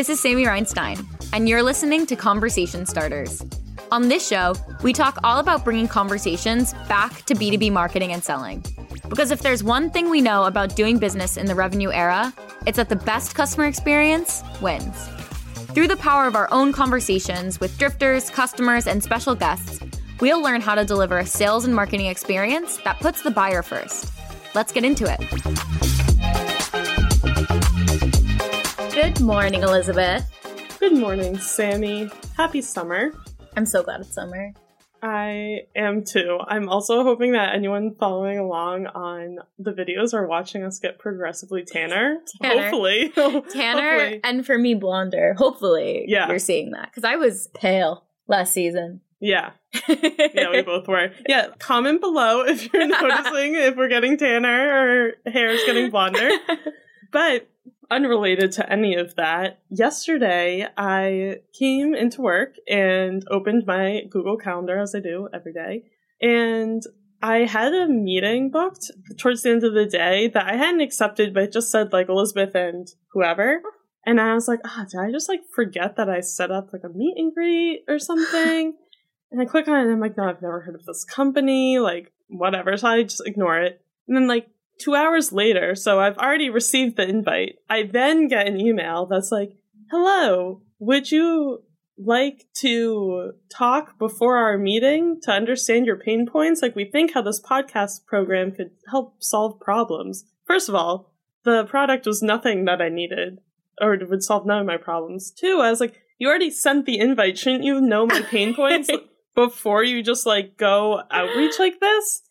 This is Sammy Reinstein, and you're listening to Conversation Starters. On this show, we talk all about bringing conversations back to B2B marketing and selling. Because if there's one thing we know about doing business in the revenue era, it's that the best customer experience wins. Through the power of our own conversations with drifters, customers, and special guests, we'll learn how to deliver a sales and marketing experience that puts the buyer first. Let's get into it. Good morning, Elizabeth. Good morning, Sammy. Happy summer. I'm so glad it's summer. I am too. I'm also hoping that anyone following along on the videos are watching us get progressively tanner. Tanner. Hopefully. Tanner, Hopefully. and for me, blonder. Hopefully, Yeah. you're seeing that because I was pale last season. Yeah. Yeah, we both were. Yeah. Comment below if you're noticing if we're getting tanner or hair is getting blonder. But unrelated to any of that, yesterday I came into work and opened my Google Calendar as I do every day. And I had a meeting booked towards the end of the day that I hadn't accepted, but it just said like Elizabeth and whoever. And I was like, ah, did I just like forget that I set up like a meet and greet or something? and I click on it and I'm like, no, I've never heard of this company, like whatever. So I just ignore it. And then like two hours later, so I've already received the invite. I then get an email that's like, hello, would you like to talk before our meeting to understand your pain points? Like, we think how this podcast program could help solve problems. First of all, the product was nothing that I needed or it would solve none of my problems. Two, I was like, you already sent the invite. Shouldn't you know my pain points before you just like go outreach like this?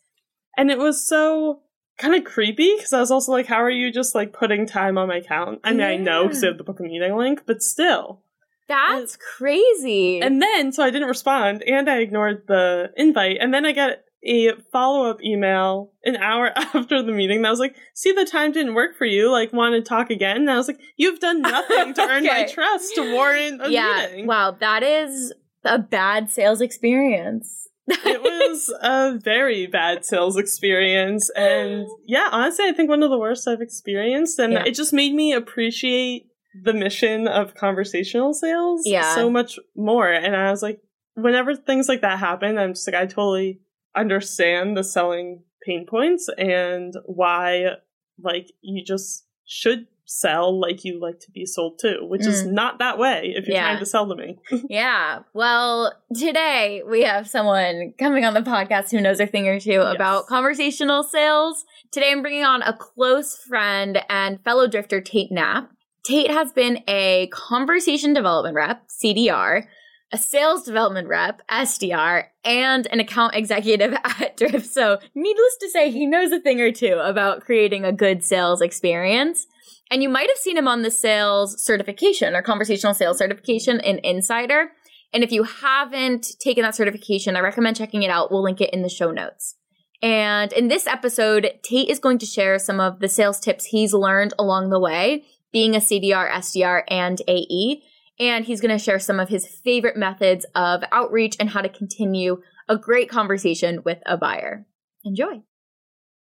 And it was so kind of creepy because I was also like, how are you just like putting time on my count? I mean, I know because Yeah. I have the book a meeting link, but still. That's crazy. And then, so I didn't respond and I ignored the invite. And then I got a follow up email an hour after the meeting that was like, see, the time didn't work for you. Like, want to talk again? And I was like, you've done nothing to earn my trust to warrant a yeah, meeting. wow, that is a bad sales experience. It was a very bad sales experience. And yeah, honestly, I think one of the worst I've experienced. And Yeah. it just made me appreciate the mission of conversational sales Yeah. so much more. And I was like, whenever things like that happen, I'm just like, I totally understand the selling pain points and why, like, you just should sell like you like to be sold to, which is not that way if you're Mm. Yeah. trying to sell to me. yeah. Well, today we have someone coming on the podcast who knows a thing or two about conversational sales. Today I'm bringing on a close friend and fellow drifter, Tate Knapp. Tate has been a conversation development rep, CDR, a sales development rep, SDR, and an account executive at Drift. So, needless to say, he knows a thing or two about creating a good sales experience. And you might have seen him on the sales certification or conversational sales certification in Insider. And if you haven't taken that certification, I recommend checking it out. We'll link it in the show notes. And in this episode, Tate is going to share some of the sales tips he's learned along the way, being a CDR, SDR, and AE. And he's going to share some of his favorite methods of outreach and how to continue a great conversation with a buyer. Enjoy.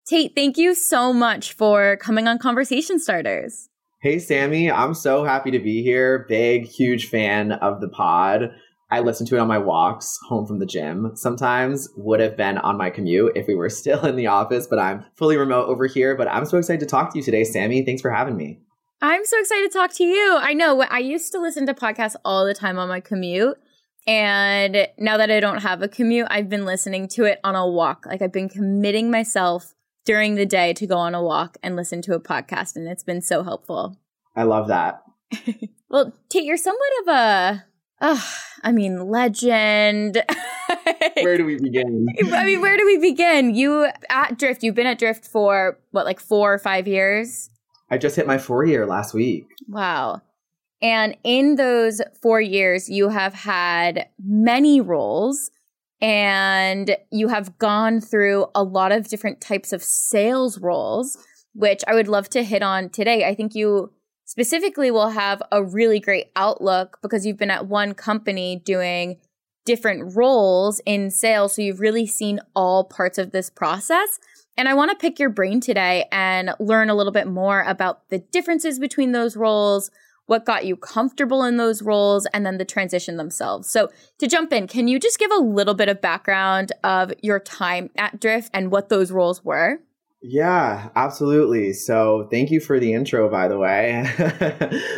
Tate, thank you so much for coming on Conversation Starters. Hey, Sammy, I'm so happy to be here. Big, huge fan of the pod. I listen to it on my walks home from the gym. Sometimes would have been on my commute if we were still in the office, but I'm fully remote over here. But I'm so excited to talk to you today, Sammy. Thanks for having me. I'm so excited to talk to you. I know I used to listen to podcasts all the time on my commute. And now that I don't have a commute, I've been listening to it on a walk. Like I've been committing myself during the day to go on a walk and listen to a podcast. And it's been so helpful. I love that. Well, Tate, you're somewhat of a, uh, I mean, legend. Where do we begin? I mean, where do we begin? You at Drift, you've been at Drift for what, like four or five years? I just hit my four year last week. Wow. And in those four years, you have had many roles and you have gone through a lot of different types of sales roles, which I would love to hit on today. I think you specifically will have a really great outlook because you've been at one company doing different roles in sales. So you've really seen all parts of this process. And I want to pick your brain today and learn a little bit more about the differences between those roles, what got you comfortable in those roles, and then the transition themselves. So, to jump in, can you just give a little bit of background of your time at Drift and what those roles were? Yeah, absolutely. So, thank you for the intro, by the way.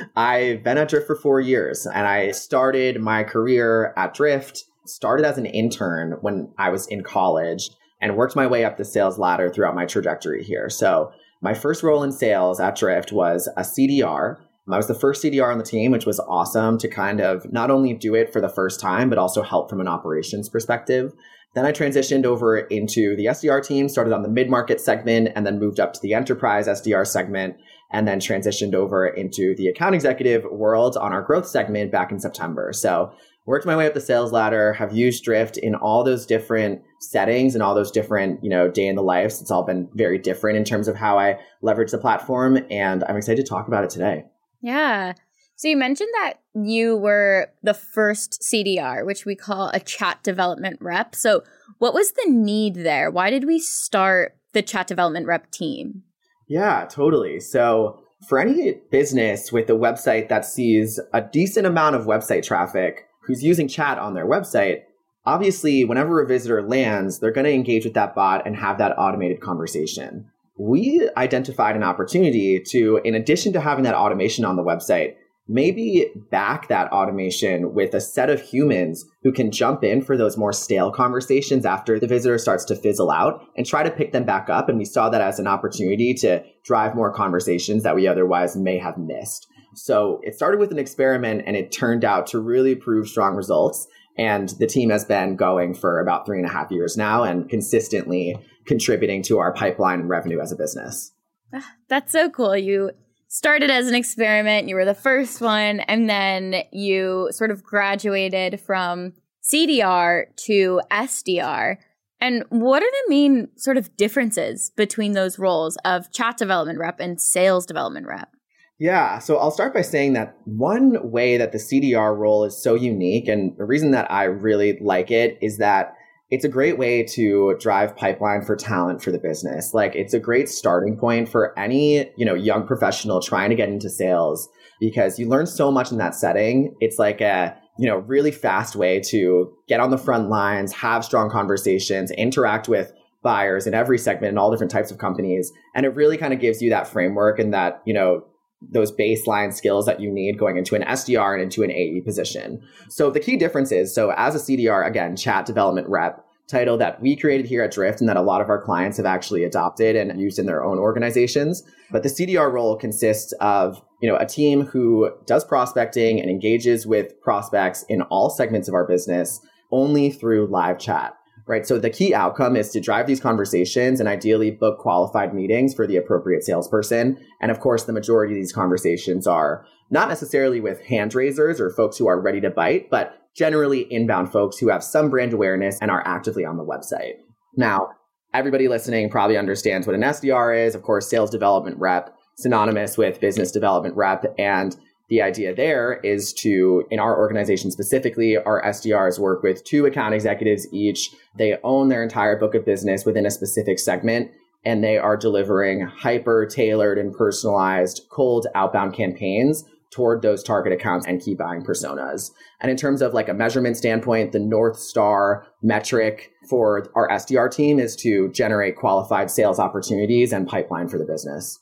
I've been at Drift for four years and I started my career at Drift, started as an intern when I was in college and worked my way up the sales ladder throughout my trajectory here. So, my first role in sales at Drift was a CDR. Um, I was the first CDR on the team, which was awesome to kind of not only do it for the first time, but also help from an operations perspective. Then I transitioned over into the SDR team, started on the mid market segment, and then moved up to the enterprise SDR segment, and then transitioned over into the account executive world on our growth segment back in September. So worked my way up the sales ladder, have used Drift in all those different settings and all those different, you know, day in the lives. It's all been very different in terms of how I leverage the platform. And I'm excited to talk about it today. Yeah. So you mentioned that you were the first CDR, which we call a chat development rep. So what was the need there? Why did we start the chat development rep team? Yeah, totally. So for any business with a website that sees a decent amount of website traffic who's using chat on their website, obviously whenever a visitor lands, they're going to engage with that bot and have that automated conversation. We identified an opportunity to, in addition to having that automation on the website, maybe back that automation with a set of humans who can jump in for those more stale conversations after the visitor starts to fizzle out and try to pick them back up. And we saw that as an opportunity to drive more conversations that we otherwise may have missed. So it started with an experiment and it turned out to really prove strong results. And the team has been going for about three and a half years now and consistently contributing to our pipeline and revenue as a business. Ah, that's so cool. You started as an experiment, you were the first one, and then you sort of graduated from CDR to SDR. And what are the main sort of differences between those roles of chat development rep and sales development rep? Yeah, so I'll start by saying that one way that the CDR role is so unique, and the reason that I really like it is that it's a great way to drive pipeline for talent for the business. Like it's a great starting point for any, you know, young professional trying to get into sales because you learn so much in that setting. It's like a, you know, really fast way to get on the front lines, have strong conversations, interact with buyers in every segment and all different types of companies. And it really kind of gives you that framework and that, you know, those baseline skills that you need going into an SDR and into an AE position. So the key difference is, so as a CDR, again, chat development rep, title that we created here at Drift and that a lot of our clients have actually adopted and used in their own organizations. But the CDR role consists of, you know, a team who does prospecting and engages with prospects in all segments of our business only through live chat right? So the key outcome is to drive these conversations and ideally book qualified meetings for the appropriate salesperson. And of course, the majority of these conversations are not necessarily with hand raisers or folks who are ready to bite, but generally inbound folks who have some brand awareness and are actively on the website. Now, everybody listening probably understands what an SDR is. Of course, sales development rep, synonymous with business development rep. And the idea there is to, in our organization specifically, our SDRs work with two account executives each. They own their entire book of business within a specific segment, and they are delivering hyper tailored and personalized cold outbound campaigns toward those target accounts and key buying personas. And in terms of like a measurement standpoint, the North Star metric for our SDR team is to generate qualified sales opportunities and pipeline for the business.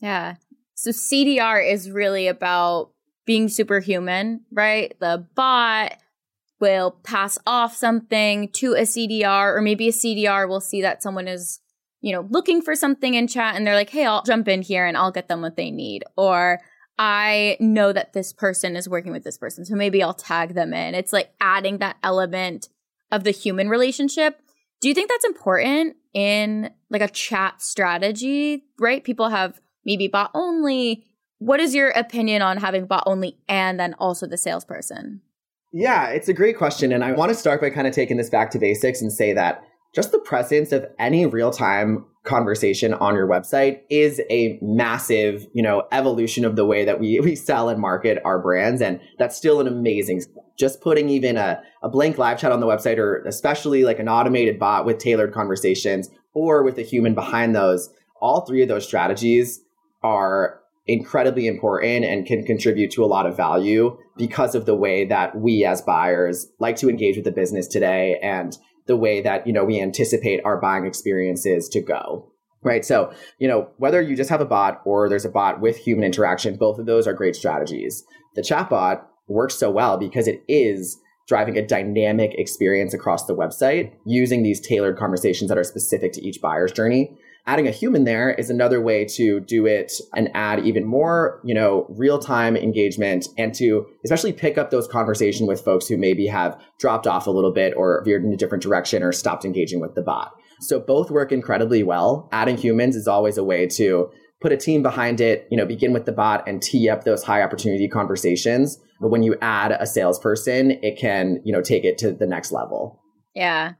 Yeah. So CDR is really about being superhuman, right? The bot will pass off something to a CDR, or maybe a CDR will see that someone is, you know, looking for something in chat and they're like, hey, I'll jump in here and I'll get them what they need. Or I know that this person is working with this person, so maybe I'll tag them in. It's like adding that element of the human relationship. Do you think that's important in like a chat strategy, right? People have maybe bot only. What is your opinion on having bot only and then also the salesperson? Yeah, it's a great question. And I want to start by kind of taking this back to basics and say that just the presence of any real time conversation on your website is a massive, you know, evolution of the way that we, we sell and market our brands. And that's still an amazing, just putting even a, a blank live chat on the website or especially like an automated bot with tailored conversations or with a human behind those, all three of those strategies are incredibly important and can contribute to a lot of value because of the way that we as buyers like to engage with the business today and the way that, you know, we anticipate our buying experiences to go. Right. So, you know, whether you just have a bot or there's a bot with human interaction, both of those are great strategies. The chatbot works so well because it is driving a dynamic experience across the website using these tailored conversations that are specific to each buyer's journey adding a human there is another way to do it and add even more, you know, real-time engagement and to especially pick up those conversation with folks who maybe have dropped off a little bit or veered in a different direction or stopped engaging with the bot. So both work incredibly well. Adding humans is always a way to put a team behind it, you know, begin with the bot and tee up those high opportunity conversations. But when you add a salesperson, it can, you know, take it to the next level. Yeah.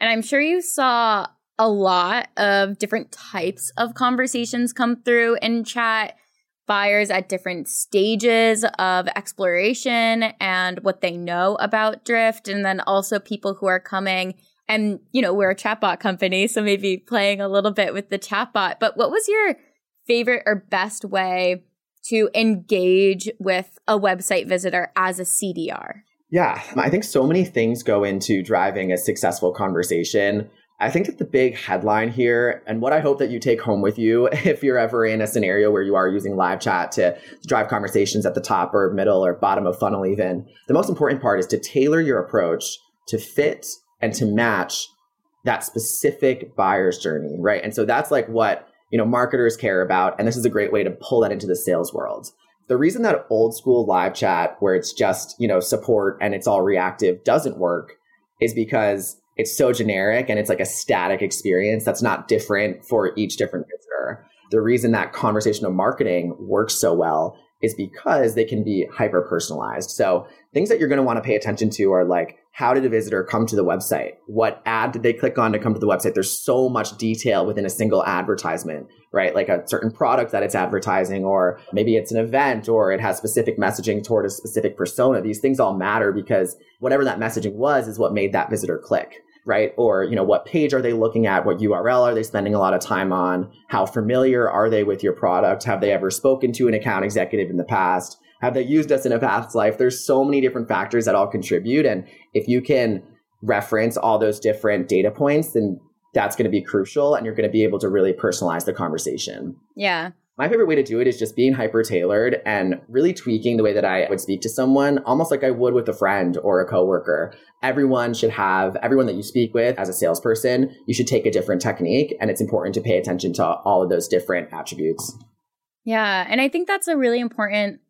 And I'm sure you saw a lot of different types of conversations come through in chat. Buyers at different stages of exploration and what they know about drift and then also people who are coming. And you know we're a chatbot company so maybe playing a little bit with the chatbot. But what was your favorite or best way to engage with a website visitor as a CDR yeah, I think so many things go into driving a successful conversation. I think that the big headline here, and what I hope that you take home with you if you're ever in a scenario where you are using live chat to drive conversations at the top or middle or bottom of funnel, even, the most important part is to tailor your approach to fit and to match that specific buyer's journey, right? And so that's like what, you know, marketers care about. And this is a great way to pull that into the sales world. The reason that old school live chat, where it's just, you know, support and it's all reactive doesn't work is because it's so generic and it's like a static experience that's not different for each different visitor. The reason that conversational marketing works so well is because they can be hyper personalized. So things that you're going to want to pay attention to are like, how did a visitor come to the website? What ad did they click on to come to the website? There's so much detail within a single advertisement, right? Like a certain product that it's advertising, or maybe it's an event, or it has specific messaging toward a specific persona. These things all matter because whatever that messaging was is what made that visitor click right? Or, you know, what page are they looking at? What URL are they spending a lot of time on? How familiar are they with your product? Have they ever spoken to an account executive in the past? Have they used us in a past life? There's so many different factors that all contribute. And if you can reference all those different data points, then that's going to be crucial and you're going to be able to really personalize the conversation. Yeah. My favorite way to do it is just being hyper tailored and really tweaking the way that I would speak to someone, almost like I would with a friend or a coworker. Everyone should have, everyone that you speak with as a salesperson, you should take a different technique. And it's important to pay attention to all of those different attributes. Yeah. And I think that's a really important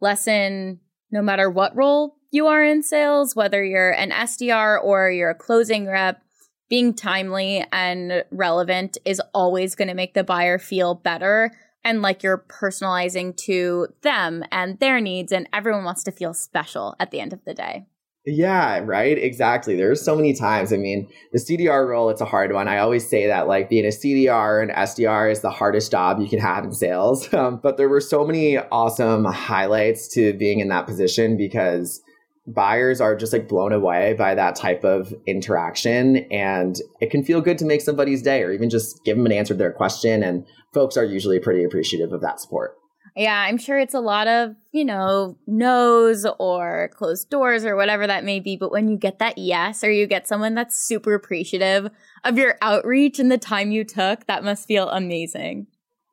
lesson, no matter what role you are in sales, whether you're an SDR or you're a closing rep being timely and relevant is always going to make the buyer feel better and like you're personalizing to them and their needs and everyone wants to feel special at the end of the day. Yeah, right. Exactly. There's so many times. I mean, the CDR role, it's a hard one. I always say that like being a CDR and SDR is the hardest job you can have in sales. Um, but there were so many awesome highlights to being in that position because buyers are just like blown away by that type of interaction and it can feel good to make somebody's day or even just give them an answer to their question and folks are usually pretty appreciative of that support. Yeah i'm sure it's a lot of you know no's or closed doors or whatever that may be but when you get that yes or you get someone that's super appreciative of your outreach and the time you took that must feel amazing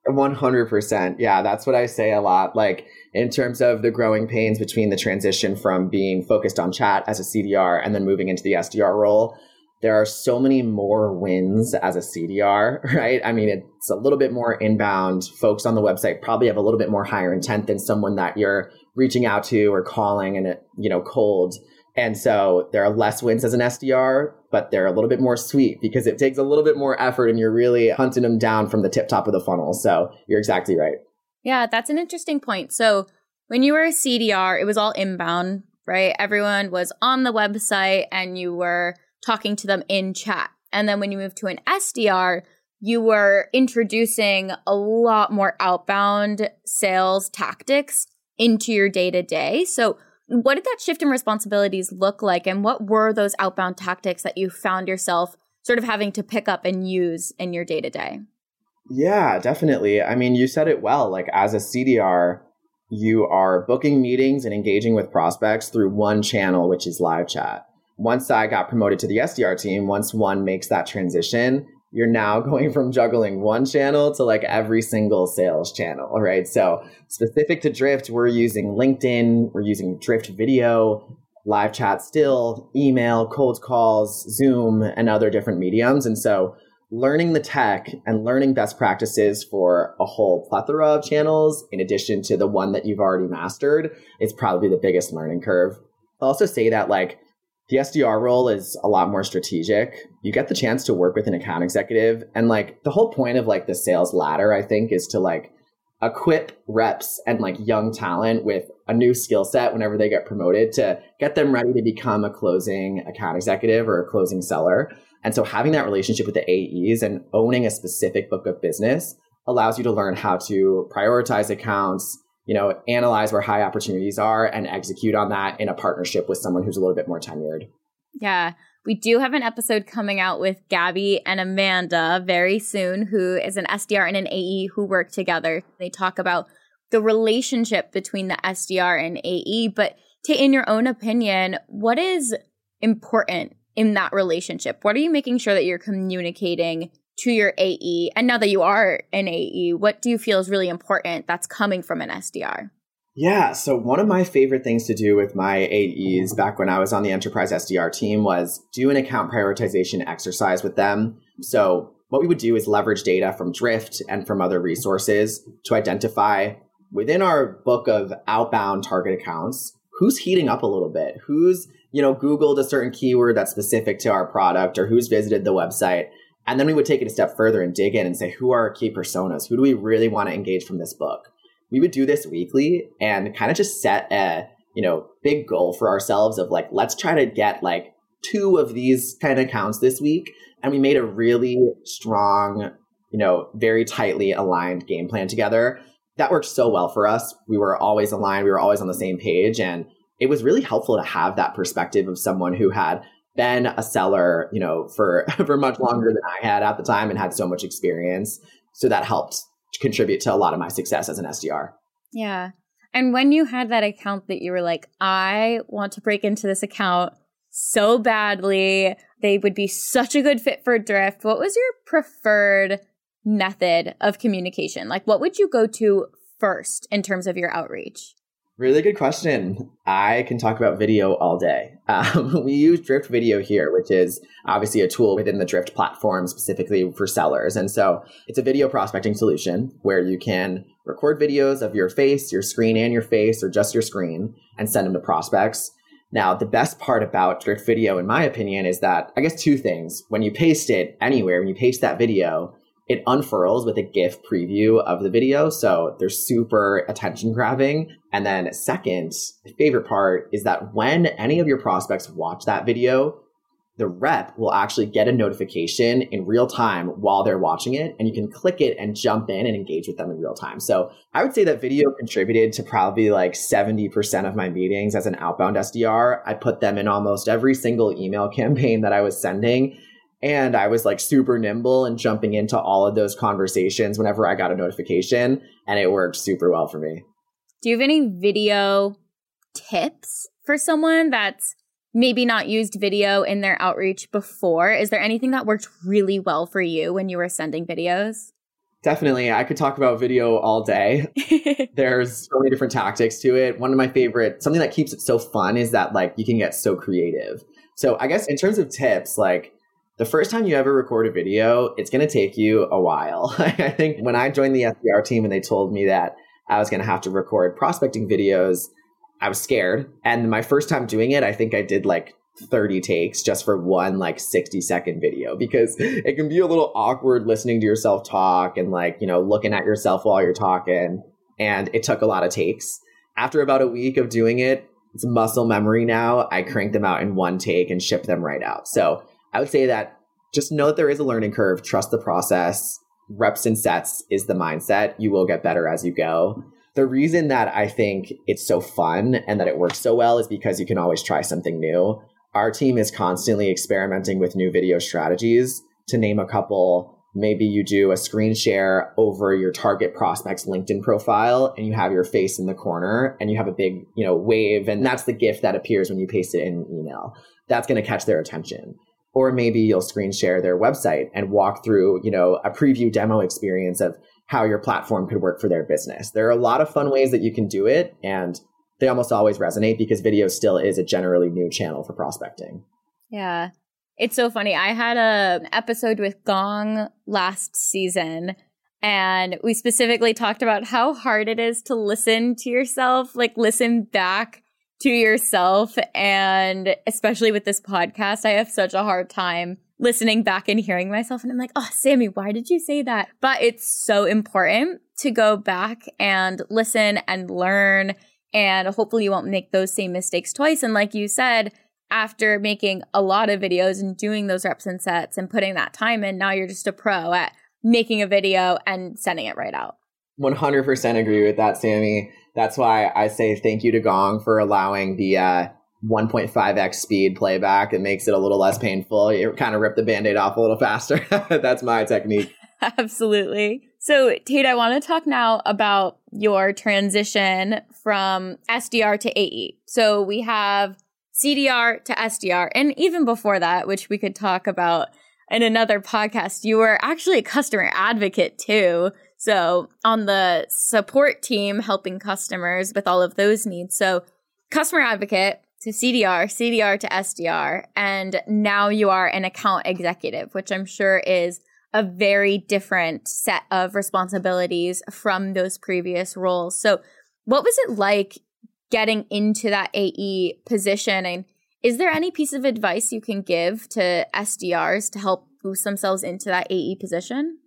100%. Yeah, that's what I say a lot. Like, in terms of the growing pains between the transition from being focused on chat as a CDR and then moving into the SDR role, there are so many more wins as a CDR, right? I mean, it's a little bit more inbound. Folks on the website probably have a little bit more higher intent than someone that you're reaching out to or calling and, you know, cold. And so there are less wins as an SDR, but they're a little bit more sweet because it takes a little bit more effort and you're really hunting them down from the tip top of the funnel. So you're exactly right. Yeah, that's an interesting point. So when you were a CDR, it was all inbound, right? Everyone was on the website and you were talking to them in chat. And then when you moved to an SDR, you were introducing a lot more outbound sales tactics into your day to day. So what did that shift in responsibilities look like? And what were those outbound tactics that you found yourself sort of having to pick up and use in your day to day? Yeah, definitely. I mean, you said it well. Like, as a CDR, you are booking meetings and engaging with prospects through one channel, which is live chat. Once I got promoted to the SDR team, once one makes that transition, you're now going from juggling one channel to like every single sales channel, right? So, specific to Drift, we're using LinkedIn, we're using Drift video, live chat still, email, cold calls, Zoom, and other different mediums. And so, learning the tech and learning best practices for a whole plethora of channels, in addition to the one that you've already mastered, is probably the biggest learning curve. I'll also say that, like, the SDR role is a lot more strategic. You get the chance to work with an account executive. And, like, the whole point of, like, the sales ladder, I think, is to, like, equip reps and like young talent with a new skill set whenever they get promoted to get them ready to become a closing account executive or a closing seller. And so having that relationship with the AEs and owning a specific book of business allows you to learn how to prioritize accounts, you know, analyze where high opportunities are and execute on that in a partnership with someone who's a little bit more tenured. Yeah. We do have an episode coming out with Gabby and Amanda very soon, who is an SDR and an AE who work together. They talk about the relationship between the SDR and AE. But to, in your own opinion, what is important in that relationship? What are you making sure that you're communicating to your AE? And now that you are an AE, what do you feel is really important that's coming from an SDR? Yeah, so one of my favorite things to do with my AEs back when I was on the enterprise SDR team was do an account prioritization exercise with them. So, what we would do is leverage data from Drift and from other resources to identify within our book of outbound target accounts who's heating up a little bit, who's you know, Googled a certain keyword that's specific to our product or who's visited the website. And then we would take it a step further and dig in and say, who are our key personas? Who do we really want to engage from this book? We would do this weekly and kind of just set a, you know, big goal for ourselves of like, let's try to get like two of these kind of accounts this week. And we made a really strong, you know, very tightly aligned game plan together. That worked so well for us. We were always aligned. We were always on the same page. And it was really helpful to have that perspective of someone who had been a seller, you know, for for much longer than I had at the time and had so much experience. So that helped contribute to a lot of my success as an SDR. Yeah. And when you had that account that you were like, I want to break into this account so badly, they would be such a good fit for Drift. What was your preferred method of communication? Like, what would you go to first in terms of your outreach? Really good question. I can talk about video all day. Um, we use Drift Video here, which is obviously a tool within the Drift platform specifically for sellers. And so it's a video prospecting solution where you can record videos of your face, your screen, and your face, or just your screen, and send them to prospects. Now, the best part about Drift Video, in my opinion, is that I guess two things. When you paste it anywhere, when you paste that video, it unfurls with a GIF preview of the video. So they're super attention grabbing. And then, second, favorite part is that when any of your prospects watch that video, the rep will actually get a notification in real time while they're watching it, and you can click it and jump in and engage with them in real time. So I would say that video contributed to probably like 70% of my meetings as an outbound SDR. I put them in almost every single email campaign that I was sending. And I was like super nimble and jumping into all of those conversations whenever I got a notification. And it worked super well for me. Do you have any video tips for someone that's maybe not used video in their outreach before? Is there anything that worked really well for you when you were sending videos? Definitely. I could talk about video all day. There's so many different tactics to it. One of my favorite, something that keeps it so fun is that like you can get so creative. So I guess in terms of tips, like the first time you ever record a video, it's going to take you a while. I think when I joined the SDR team and they told me that I was going to have to record prospecting videos, I was scared. And my first time doing it, I think I did like 30 takes just for one like 60 second video because it can be a little awkward listening to yourself talk and like, you know, looking at yourself while you're talking. And it took a lot of takes. After about a week of doing it, it's muscle memory now. I crank them out in one take and ship them right out. So I would say that just know that there is a learning curve, trust the process. Reps and sets is the mindset. You will get better as you go. The reason that I think it's so fun and that it works so well is because you can always try something new. Our team is constantly experimenting with new video strategies. To name a couple, maybe you do a screen share over your target prospect's LinkedIn profile and you have your face in the corner and you have a big, you know, wave and that's the GIF that appears when you paste it in email. That's going to catch their attention. Or maybe you'll screen share their website and walk through, you know, a preview demo experience of how your platform could work for their business. There are a lot of fun ways that you can do it and they almost always resonate because video still is a generally new channel for prospecting. Yeah. It's so funny. I had a, episode with Gong last season and we specifically talked about how hard it is to listen to yourself, like listen back to yourself. And especially with this podcast, I have such a hard time listening back and hearing myself. And I'm like, oh, Sammy, why did you say that? But it's so important to go back and listen and learn. And hopefully you won't make those same mistakes twice. And like you said, after making a lot of videos and doing those reps and sets and putting that time in, now you're just a pro at making a video and sending it right out. 100% agree with that, Sammy. That's why I say thank you to Gong for allowing the uh, 1.5x speed playback. It makes it a little less painful. You kind of rip the band aid off a little faster. That's my technique. Absolutely. So, Tate, I want to talk now about your transition from SDR to AE. So, we have CDR to SDR. And even before that, which we could talk about in another podcast, you were actually a customer advocate too. So on the support team, helping customers with all of those needs. So customer advocate to CDR, CDR to SDR. And now you are an account executive, which I'm sure is a very different set of responsibilities from those previous roles. So what was it like getting into that AE position. And is there any piece of advice you can give to SDRs to help boost themselves into that AE position?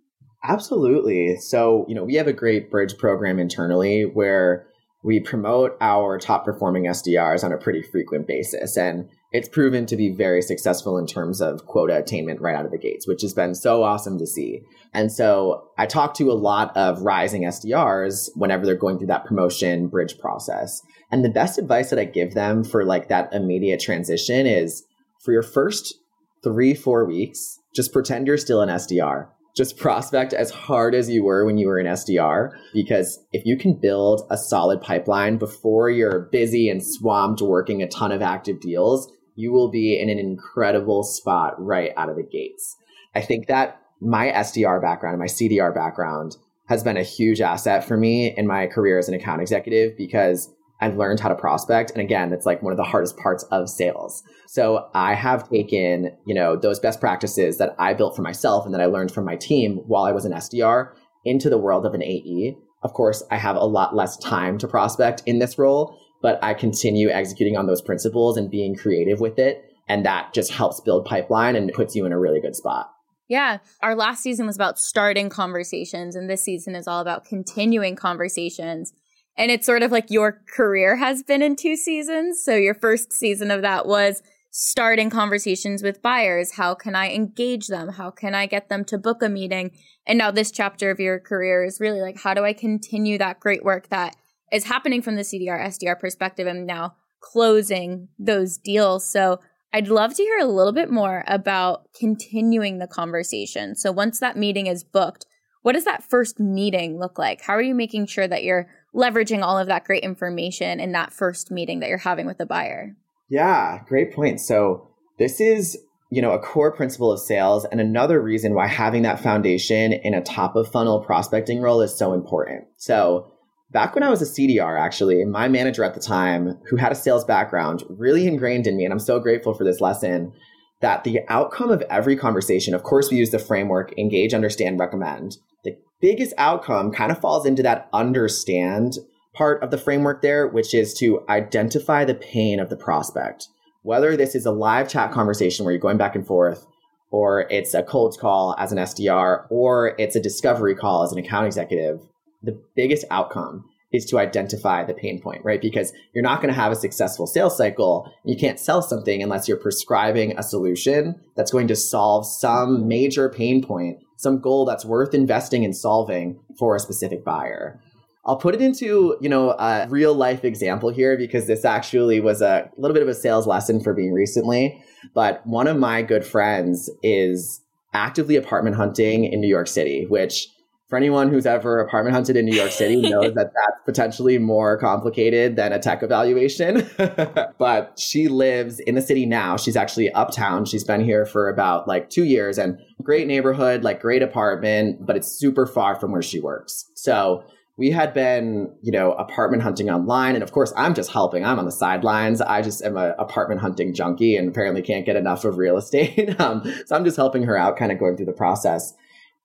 Absolutely. So, you know, we have a great bridge program internally where we promote our top performing SDRs on a pretty frequent basis. And it's proven to be very successful in terms of quota attainment right out of the gates, which has been so awesome to see. And so I talk to a lot of rising SDRs whenever they're going through that promotion bridge process. And the best advice that I give them for like that immediate transition is for your first three, four weeks, just pretend you're still an SDR. Just prospect as hard as you were when you were an SDR. Because if you can build a solid pipeline before you're busy and swamped working a ton of active deals, you will be in an incredible spot right out of the gates. I think that my SDR background my CDR background has been a huge asset for me in my career as an account executive because I've learned how to prospect. And again, it's like one of the hardest parts of sales. So I have taken, you know, those best practices that I built for myself and that I learned from my team while I was an SDR into the world of an AE. Of course, I have a lot less time to prospect in this role, but I continue executing on those principles and being creative with it. And that just helps build pipeline and puts you in a really good spot. Yeah. Our last season was about starting conversations, and this season is all about continuing conversations. And it's sort of like your career has been in two seasons. So your first season of that was starting conversations with buyers. How can I engage them? How can I get them to book a meeting? And now this chapter of your career is really like, how do I continue that great work that is happening from the CDR SDR perspective and now closing those deals? So I'd love to hear a little bit more about continuing the conversation. So once that meeting is booked, what does that first meeting look like? How are you making sure that you're leveraging all of that great information in that first meeting that you're having with the buyer? Yeah, great point. So this is, you know, a core principle of sales and another reason why having that foundation in a top of funnel prospecting role is so important. So back when I was a CDR, actually, my manager at the time, who had a sales background, really ingrained in me, and I'm so grateful for this lesson, that the outcome of every conversation, of course, we use the framework engage, understand, recommend biggest outcome kind of falls into that understand part of the framework there, which is to identify the pain of the prospect. Whether this is a live chat conversation where you're going back and forth, or it's a cold call as an SDR, or it's a discovery call as an account executive, the biggest outcome is to identify the pain point, right? Because you're not going to have a successful sales cycle. You can't sell something unless you're prescribing a solution that's going to solve some major pain point, some goal that's worth investing in solving for a specific buyer. I'll put it into, you know, a real life example here because this actually was a little bit of a sales lesson for me recently. But one of my good friends is actively apartment hunting in New York City, which for anyone who's ever apartment hunted in New York City knows that that's potentially more complicated than a tech evaluation. but she lives in the city now. She's actually uptown. She's been here for about like two years and great neighborhood, like great apartment, but it's super far from where she works. So we had been, you know, apartment hunting online. And of course, I'm just helping. I'm on the sidelines. I just am an apartment hunting junkie and apparently can't get enough of real estate. um, so I'm just helping her out, kind of going through the process.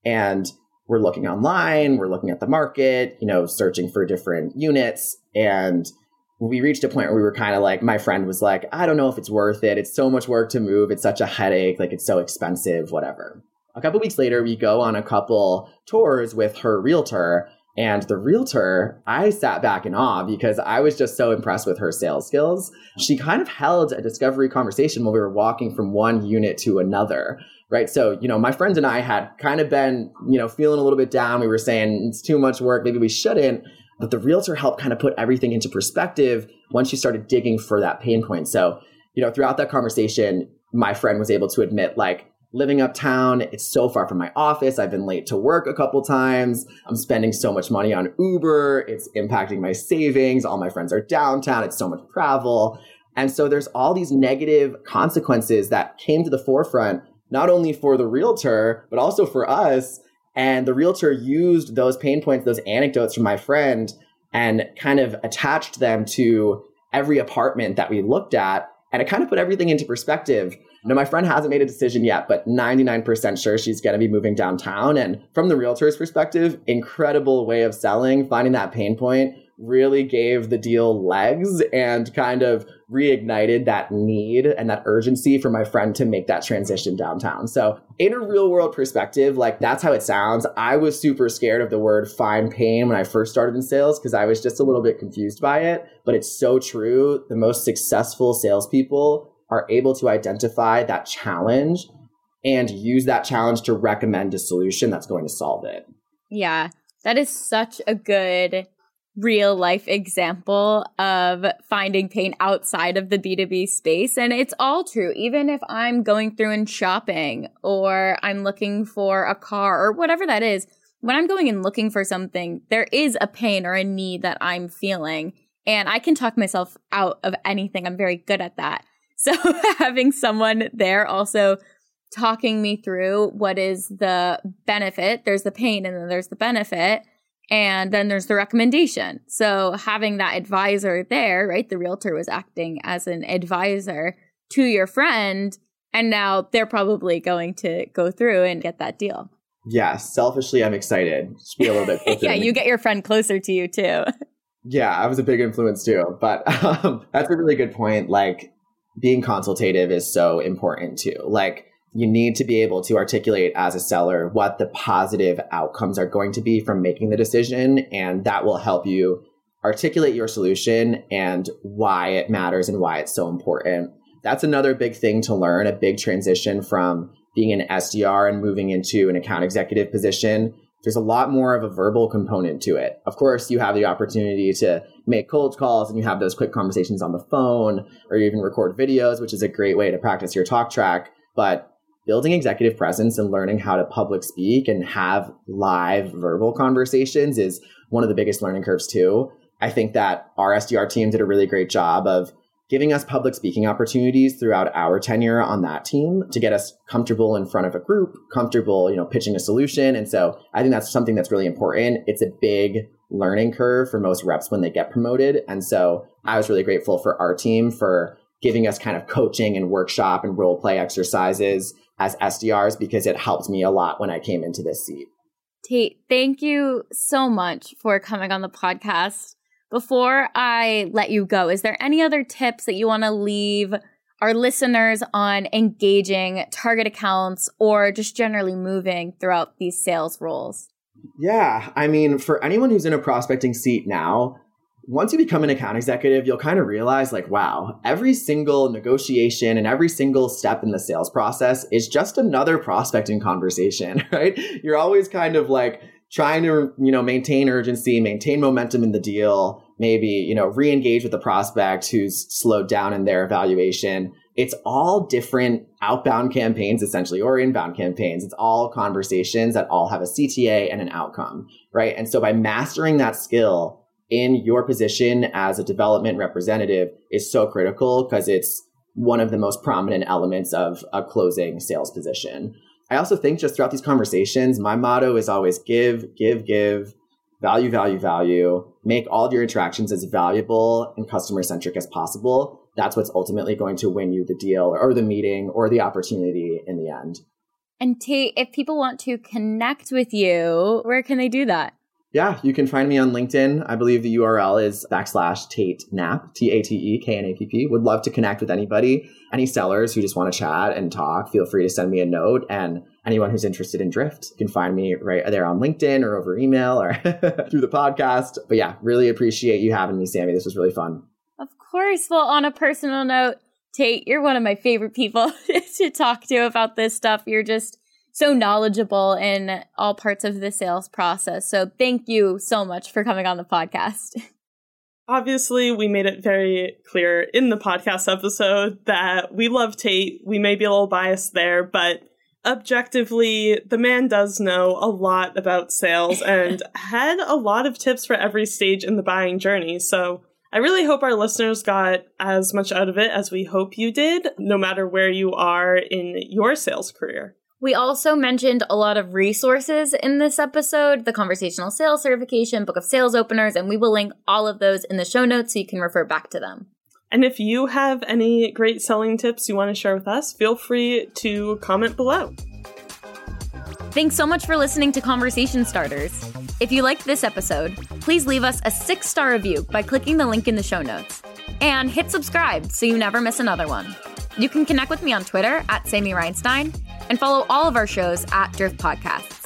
And we're looking online, we're looking at the market, you know, searching for different units. And we reached a point where we were kind of like, my friend was like, I don't know if it's worth it. It's so much work to move. It's such a headache. Like, it's so expensive, whatever. A couple weeks later, we go on a couple tours with her realtor. And the realtor, I sat back in awe because I was just so impressed with her sales skills. She kind of held a discovery conversation while we were walking from one unit to another right? So, you know, my friends and I had kind of been, you know, feeling a little bit down. We were saying it's too much work. Maybe we shouldn't. But the realtor helped kind of put everything into perspective once she started digging for that pain point. So, you know, throughout that conversation, my friend was able to admit, like, living uptown, it's so far from my office. I've been late to work a couple times. I'm spending so much money on Uber. It's impacting my savings. All my friends are downtown. It's so much travel. And so there's all these negative consequences that came to the forefront not only for the realtor, but also for us. And the realtor used those pain points, those anecdotes from my friend, and kind of attached them to every apartment that we looked at. And it kind of put everything into perspective. Now, my friend hasn't made a decision yet, but 99% sure she's going to be moving downtown. And from the realtor's perspective, incredible way of selling, finding that pain point really gave the deal legs and kind of reignited that need and that urgency for my friend to make that transition downtown. So, in a real world perspective, like that's how it sounds. I was super scared of the word fine pain when I first started in sales because I was just a little bit confused by it. But it's so true. The most successful salespeople are able to identify that challenge and use that challenge to recommend a solution that's going to solve it. Yeah, that is such a good real life example of finding pain outside of the B2B space. And it's all true. Even if I'm going through and shopping or I'm looking for a car or whatever that is, when I'm going and looking for something, there is a pain or a need that I'm feeling. And I can talk myself out of anything. I'm very good at that. So having someone there also talking me through what is the benefit, there's the pain and then there's the benefit and then there's the recommendation. So having that advisor there, right? The realtor was acting as an advisor to your friend. And now they're probably going to go through and get that deal. Yeah, selfishly, I'm excited. Just be a little bit. yeah, you get your friend closer to you too. Yeah, I was a big influence too. But um, that's a really good point. Like, being consultative is so important too. Like, you need to be able to articulate as a seller what the positive outcomes are going to be from making the decision. And that will help you articulate your solution and why it matters and why it's so important. That's another big thing to learn, a big transition from being an SDR and moving into an account executive position. There's a lot more of a verbal component to it. Of course, you have the opportunity to make cold calls and you have those quick conversations on the phone or you even record videos, which is a great way to practice your talk track. But building executive presence and learning how to public speak and have live verbal conversations is one of the biggest learning curves too. I think that our SDR team did a really great job of giving us public speaking opportunities throughout our tenure on that team to get us comfortable in front of a group, comfortable, you know, pitching a solution. And so I think that's something that's really important. It's a big learning curve for most reps when they get promoted. And so I was really grateful for our team for giving us kind of coaching and workshop and role play exercises as SDRs because it helped me a lot when I came into this seat. Tate, thank you so much for coming on the podcast. Before I let you go, is there any other tips that you want to leave our listeners on engaging target accounts or just generally moving throughout these sales roles? Yeah, I mean, for anyone who's in a prospecting seat now, once you become an account executive, you'll kind of realize like, wow, every single negotiation and every single step in the sales process is just another prospecting conversation, right? You're always kind of like trying to, you know, maintain urgency, maintain momentum in the deal, maybe, you know, re-engage with the prospect who's slowed down in their evaluation. it's all different outbound campaigns, essentially, or inbound campaigns. It's all conversations that all have a CTA and an outcome, right? And so by mastering that skill in your position as a development representative is so critical because it's one of the most prominent elements of a closing sales position. I also think just throughout these conversations, my motto is always give, give, give, value, value, value, make all of your interactions as valuable and customer centric as possible. That's what's ultimately going to win you the deal or the meeting or the opportunity in the end. And Tate, if people want to connect with you, where can they do that? Yeah, you can find me on LinkedIn. I believe the URL is backslash Tate Knapp, T A T E K N A P P. Would love to connect with anybody. Any sellers who just want to chat and talk, feel free to send me a note. And anyone who's interested in Drift can find me right there on LinkedIn or over email or through the podcast. But yeah, really appreciate you having me, Sammy. This was really fun. Of course. Well, on a personal note, Tate, you're one of my favorite people to talk to about this stuff. You're just so knowledgeable in all parts of the sales process. So thank you so much for coming on the podcast. Obviously, we made it very clear in the podcast episode that we love Tate. We may be a little biased there, but objectively, the man does know a lot about sales and had a lot of tips for every stage in the buying journey. So I really hope our listeners got as much out of it as we hope you did, no matter where you are in your sales career. We also mentioned a lot of resources in this episode the conversational sales certification, book of sales openers, and we will link all of those in the show notes so you can refer back to them. And if you have any great selling tips you want to share with us, feel free to comment below. Thanks so much for listening to Conversation Starters. If you liked this episode, please leave us a six star review by clicking the link in the show notes. And hit subscribe so you never miss another one. You can connect with me on Twitter at Sammy Reinstein and follow all of our shows at Drift Podcasts.